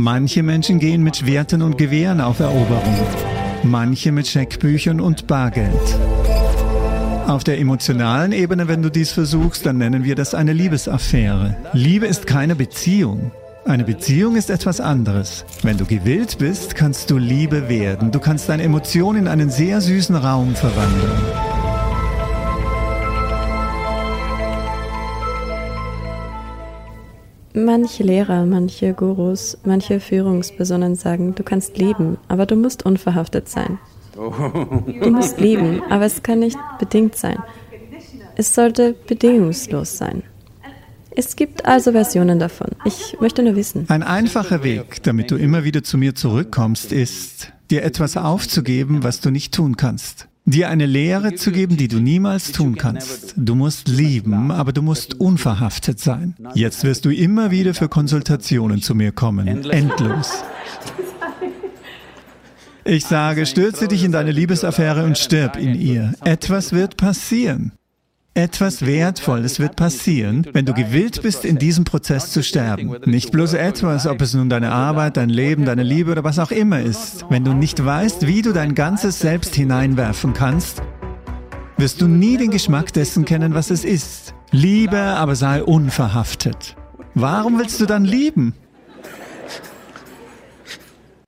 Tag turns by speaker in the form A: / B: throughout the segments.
A: Manche Menschen gehen mit Schwertern und Gewehren auf Eroberung. Manche mit Scheckbüchern und Bargeld. Auf der emotionalen Ebene, wenn du dies versuchst, dann nennen wir das eine Liebesaffäre. Liebe ist keine Beziehung. Eine Beziehung ist etwas anderes. Wenn du gewillt bist, kannst du Liebe werden. Du kannst deine Emotionen in einen sehr süßen Raum verwandeln.
B: Manche Lehrer, manche Gurus, manche Führungspersonen sagen, du kannst lieben, aber du musst unverhaftet sein. Du musst lieben, aber es kann nicht bedingt sein. Es sollte bedingungslos sein. Es gibt also Versionen davon. Ich möchte nur wissen.
A: Ein einfacher Weg, damit du immer wieder zu mir zurückkommst, ist, dir etwas aufzugeben, was du nicht tun kannst. Dir eine Lehre zu geben, die du niemals tun kannst. Du musst lieben, aber du musst unverhaftet sein. Jetzt wirst du immer wieder für Konsultationen zu mir kommen. Endlos. Ich sage, stürze dich in deine Liebesaffäre und stirb in ihr. Etwas wird passieren. Etwas Wertvolles wird passieren, wenn du gewillt bist, in diesem Prozess zu sterben. Nicht bloß etwas, ob es nun deine Arbeit, dein Leben, deine Liebe oder was auch immer ist. Wenn du nicht weißt, wie du dein ganzes Selbst hineinwerfen kannst, wirst du nie den Geschmack dessen kennen, was es ist. Liebe, aber sei unverhaftet. Warum willst du dann lieben?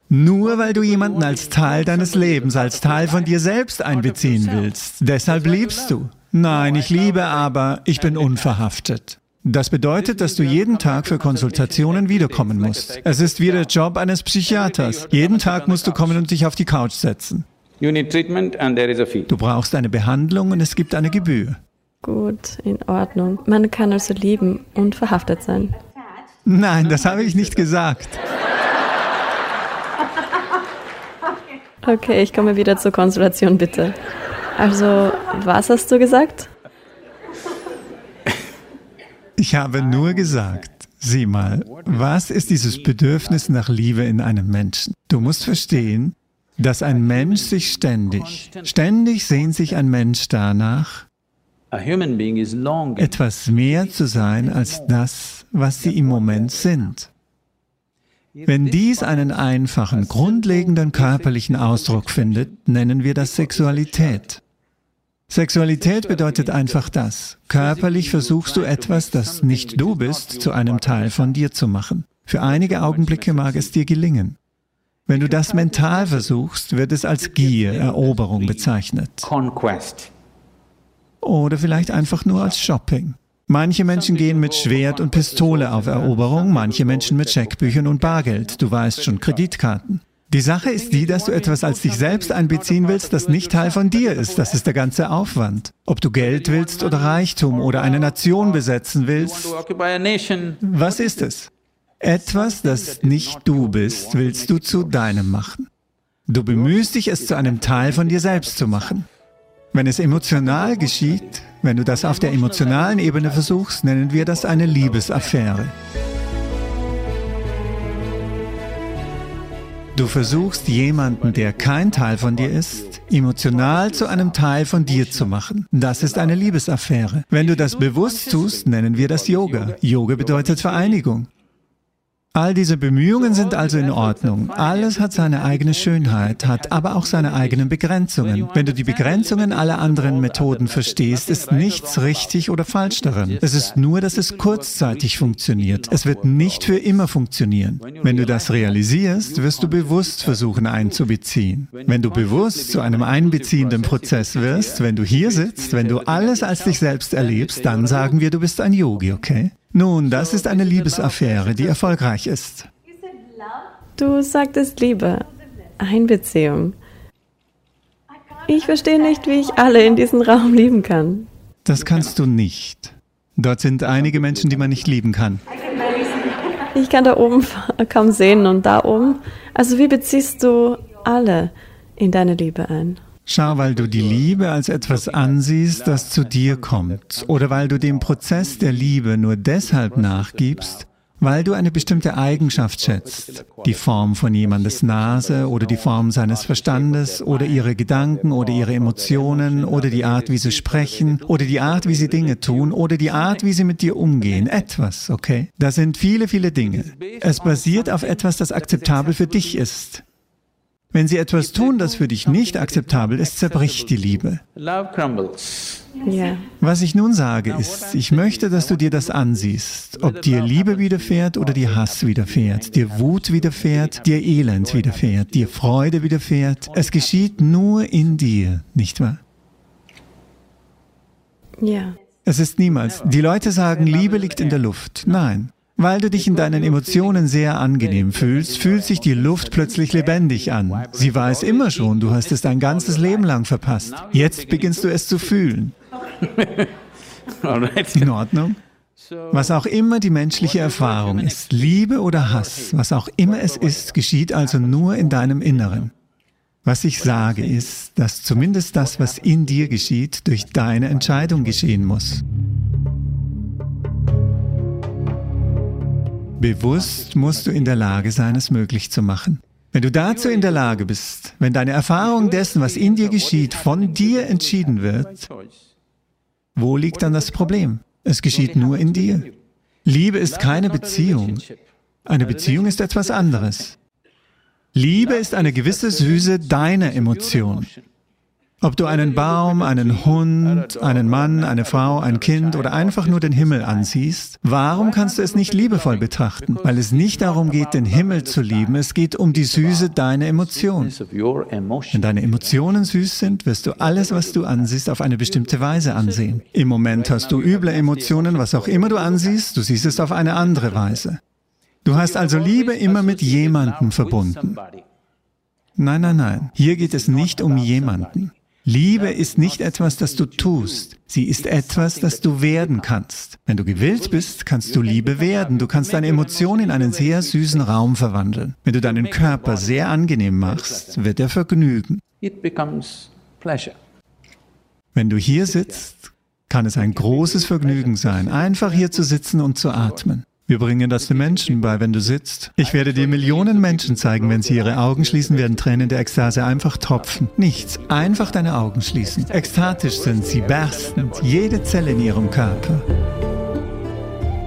A: Nur weil du jemanden als Teil deines Lebens, als Teil von dir selbst einbeziehen willst. Deshalb liebst du. Nein, ich liebe aber, ich bin unverhaftet. Das bedeutet, dass du jeden Tag für Konsultationen wiederkommen musst. Es ist wie der Job eines Psychiaters. Jeden Tag musst du kommen und dich auf die Couch setzen. Du brauchst eine Behandlung und es gibt eine Gebühr.
B: Gut, in Ordnung. Man kann also lieben und verhaftet sein.
A: Nein, das habe ich nicht gesagt.
B: Okay, ich komme wieder zur Konsultation, bitte. Also, was hast du gesagt?
A: Ich habe nur gesagt, sieh mal, was ist dieses Bedürfnis nach Liebe in einem Menschen? Du musst verstehen, dass ein Mensch sich ständig, ständig sehnt sich ein Mensch danach, etwas mehr zu sein als das, was sie im Moment sind. Wenn dies einen einfachen, grundlegenden körperlichen Ausdruck findet, nennen wir das Sexualität. Sexualität bedeutet einfach das. Körperlich versuchst du etwas, das nicht du bist, zu einem Teil von dir zu machen. Für einige Augenblicke mag es dir gelingen. Wenn du das mental versuchst, wird es als Gier, Eroberung bezeichnet. Oder vielleicht einfach nur als Shopping. Manche Menschen gehen mit Schwert und Pistole auf Eroberung, manche Menschen mit Scheckbüchern und Bargeld, du weißt schon, Kreditkarten. Die Sache ist die, dass du etwas als dich selbst einbeziehen willst, das nicht Teil von dir ist. Das ist der ganze Aufwand. Ob du Geld willst oder Reichtum oder eine Nation besetzen willst, was ist es? Etwas, das nicht du bist, willst du zu deinem machen. Du bemühst dich, es zu einem Teil von dir selbst zu machen. Wenn es emotional geschieht, wenn du das auf der emotionalen Ebene versuchst, nennen wir das eine Liebesaffäre. Du versuchst jemanden, der kein Teil von dir ist, emotional zu einem Teil von dir zu machen. Das ist eine Liebesaffäre. Wenn du das bewusst tust, nennen wir das Yoga. Yoga bedeutet Vereinigung. All diese Bemühungen sind also in Ordnung. Alles hat seine eigene Schönheit, hat aber auch seine eigenen Begrenzungen. Wenn du die Begrenzungen aller anderen Methoden verstehst, ist nichts richtig oder falsch daran. Es ist nur, dass es kurzzeitig funktioniert. Es wird nicht für immer funktionieren. Wenn du das realisierst, wirst du bewusst versuchen einzubeziehen. Wenn du bewusst zu einem einbeziehenden Prozess wirst, wenn du hier sitzt, wenn du alles als dich selbst erlebst, dann sagen wir, du bist ein Yogi, okay? Nun, das ist eine Liebesaffäre, die erfolgreich ist.
B: Du sagtest Liebe, Einbeziehung. Ich verstehe nicht, wie ich alle in diesem Raum lieben kann.
A: Das kannst du nicht. Dort sind einige Menschen, die man nicht lieben kann.
B: Ich kann da oben kaum sehen und da oben. Also wie beziehst du alle in deine Liebe ein?
A: Schau, weil du die Liebe als etwas ansiehst, das zu dir kommt, oder weil du dem Prozess der Liebe nur deshalb nachgibst, weil du eine bestimmte Eigenschaft schätzt, die Form von jemandes Nase oder die Form seines Verstandes oder ihre Gedanken oder ihre Emotionen oder die Art, wie sie sprechen oder die Art, wie sie Dinge tun oder die Art, wie sie mit dir umgehen. Etwas, okay? Das sind viele, viele Dinge. Es basiert auf etwas, das akzeptabel für dich ist. Wenn sie etwas tun, das für dich nicht akzeptabel ist, zerbricht die Liebe.
B: Ja.
A: Was ich nun sage, ist, ich möchte, dass du dir das ansiehst, ob dir Liebe widerfährt oder dir Hass widerfährt, dir Wut widerfährt, dir Elend widerfährt, dir Freude widerfährt. Es geschieht nur in dir, nicht wahr?
B: Ja.
A: Es ist niemals. Die Leute sagen, Liebe liegt in der Luft. Nein. Weil du dich in deinen Emotionen sehr angenehm fühlst, fühlt sich die Luft plötzlich lebendig an. Sie war es immer schon, du hast es dein ganzes Leben lang verpasst. Jetzt beginnst du es zu fühlen. In Ordnung? Was auch immer die menschliche Erfahrung ist, Liebe oder Hass, was auch immer es ist, geschieht also nur in deinem Inneren. Was ich sage ist, dass zumindest das, was in dir geschieht, durch deine Entscheidung geschehen muss. Bewusst musst du in der Lage sein, es möglich zu machen. Wenn du dazu in der Lage bist, wenn deine Erfahrung dessen, was in dir geschieht, von dir entschieden wird, wo liegt dann das Problem? Es geschieht nur in dir. Liebe ist keine Beziehung. Eine Beziehung ist etwas anderes. Liebe ist eine gewisse Süße deiner Emotion. Ob du einen Baum, einen Hund, einen Mann, eine Frau, ein Kind oder einfach nur den Himmel ansiehst, warum kannst du es nicht liebevoll betrachten? Weil es nicht darum geht, den Himmel zu lieben, es geht um die Süße deiner Emotion. Wenn deine Emotionen süß sind, wirst du alles, was du ansiehst, auf eine bestimmte Weise ansehen. Im Moment hast du üble Emotionen, was auch immer du ansiehst, du siehst es auf eine andere Weise. Du hast also Liebe immer mit jemandem verbunden. Nein, nein, nein. Hier geht es nicht um jemanden. Liebe ist nicht etwas, das du tust. Sie ist etwas, das du werden kannst. Wenn du gewillt bist, kannst du Liebe werden. Du kannst deine Emotionen in einen sehr süßen Raum verwandeln. Wenn du deinen Körper sehr angenehm machst, wird er vergnügen. Wenn du hier sitzt, kann es ein großes Vergnügen sein, einfach hier zu sitzen und zu atmen. Wir bringen das den Menschen bei, wenn du sitzt. Ich werde dir Millionen Menschen zeigen, wenn sie ihre Augen schließen, werden Tränen der Ekstase einfach tropfen. Nichts, einfach deine Augen schließen. Ekstatisch sind sie, berstend, jede Zelle in ihrem Körper.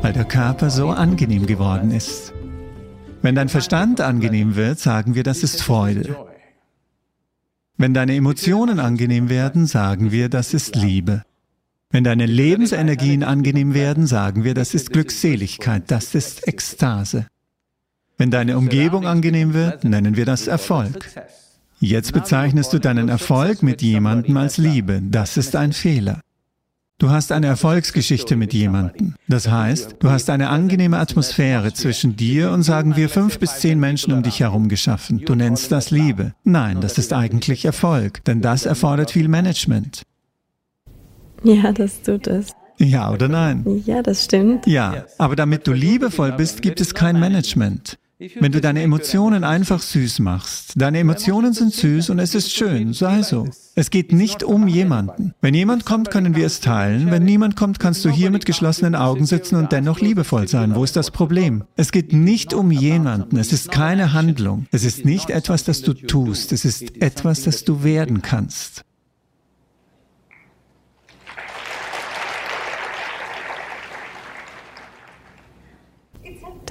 A: Weil der Körper so angenehm geworden ist. Wenn dein Verstand angenehm wird, sagen wir, das ist Freude. Wenn deine Emotionen angenehm werden, sagen wir, das ist Liebe. Wenn deine Lebensenergien angenehm werden, sagen wir, das ist Glückseligkeit, das ist Ekstase. Wenn deine Umgebung angenehm wird, nennen wir das Erfolg. Jetzt bezeichnest du deinen Erfolg mit jemandem als Liebe. Das ist ein Fehler. Du hast eine Erfolgsgeschichte mit jemandem. Das heißt, du hast eine angenehme Atmosphäre zwischen dir und sagen wir fünf bis zehn Menschen um dich herum geschaffen. Du nennst das Liebe. Nein, das ist eigentlich Erfolg, denn das erfordert viel Management.
B: Ja, das tut es.
A: Ja oder nein?
B: Ja, das stimmt.
A: Ja, aber damit du liebevoll bist, gibt es kein Management. Wenn du deine Emotionen einfach süß machst, deine Emotionen sind süß und es ist schön, sei so. Es geht nicht um jemanden. Wenn jemand kommt, können wir es teilen. Wenn niemand kommt, kannst du hier mit geschlossenen Augen sitzen und dennoch liebevoll sein. Wo ist das Problem? Es geht nicht um jemanden. Es ist keine Handlung. Es ist nicht etwas, das du tust. Es ist etwas, das du werden kannst.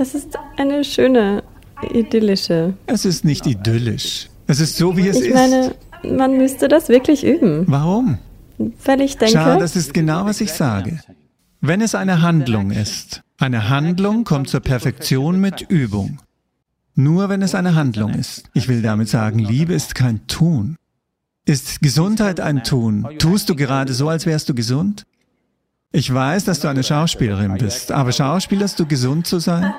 B: Das ist eine schöne, idyllische.
A: Es ist nicht idyllisch. Es ist so, wie es ist.
B: Ich meine, man müsste das wirklich üben.
A: Warum?
B: Weil ich denke.
A: Schau, das ist genau, was ich sage. Wenn es eine Handlung ist, eine Handlung kommt zur Perfektion mit Übung. Nur wenn es eine Handlung ist. Ich will damit sagen, Liebe ist kein Tun. Ist Gesundheit ein Tun? Tust du gerade so, als wärst du gesund? Ich weiß, dass du eine Schauspielerin bist, aber schauspielerst du gesund zu sein?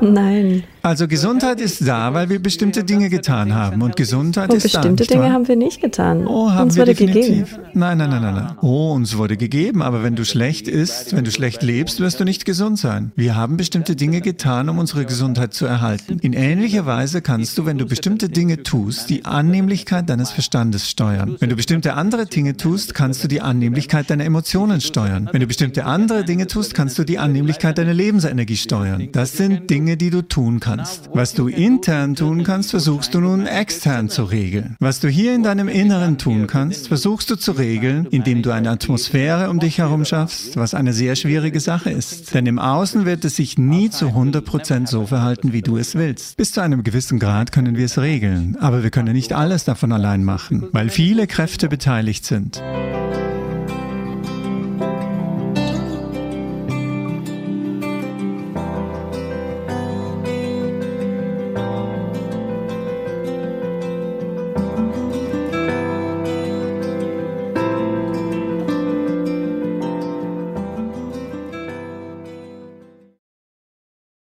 B: Nein.
A: Also Gesundheit ist da, weil wir bestimmte Dinge getan haben. Und Gesundheit
B: oh,
A: ist
B: da. Bestimmte Dinge haben wir nicht getan.
A: Oh, haben
B: uns
A: wir
B: wurde
A: definitiv.
B: gegeben.
A: Nein, nein, nein, nein, nein. Oh, uns wurde gegeben. Aber wenn du schlecht isst, wenn du schlecht lebst, wirst du nicht gesund sein. Wir haben bestimmte Dinge getan, um unsere Gesundheit zu erhalten. In ähnlicher Weise kannst du, wenn du bestimmte Dinge tust, die Annehmlichkeit deines Verstandes steuern. Wenn du bestimmte andere Dinge tust, kannst du die Annehmlichkeit deiner Emotionen steuern. Wenn du bestimmte andere Dinge tust, kannst du die Annehmlichkeit deiner Lebensenergie steuern. Das sind Dinge, die du tun kannst. Was du intern tun kannst, versuchst du nun extern zu regeln. Was du hier in deinem Inneren tun kannst, versuchst du zu regeln, indem du eine Atmosphäre um dich herum schaffst, was eine sehr schwierige Sache ist. Denn im Außen wird es sich nie zu 100% so verhalten, wie du es willst. Bis zu einem gewissen Grad können wir es regeln, aber wir können nicht alles davon allein machen, weil viele Kräfte beteiligt sind.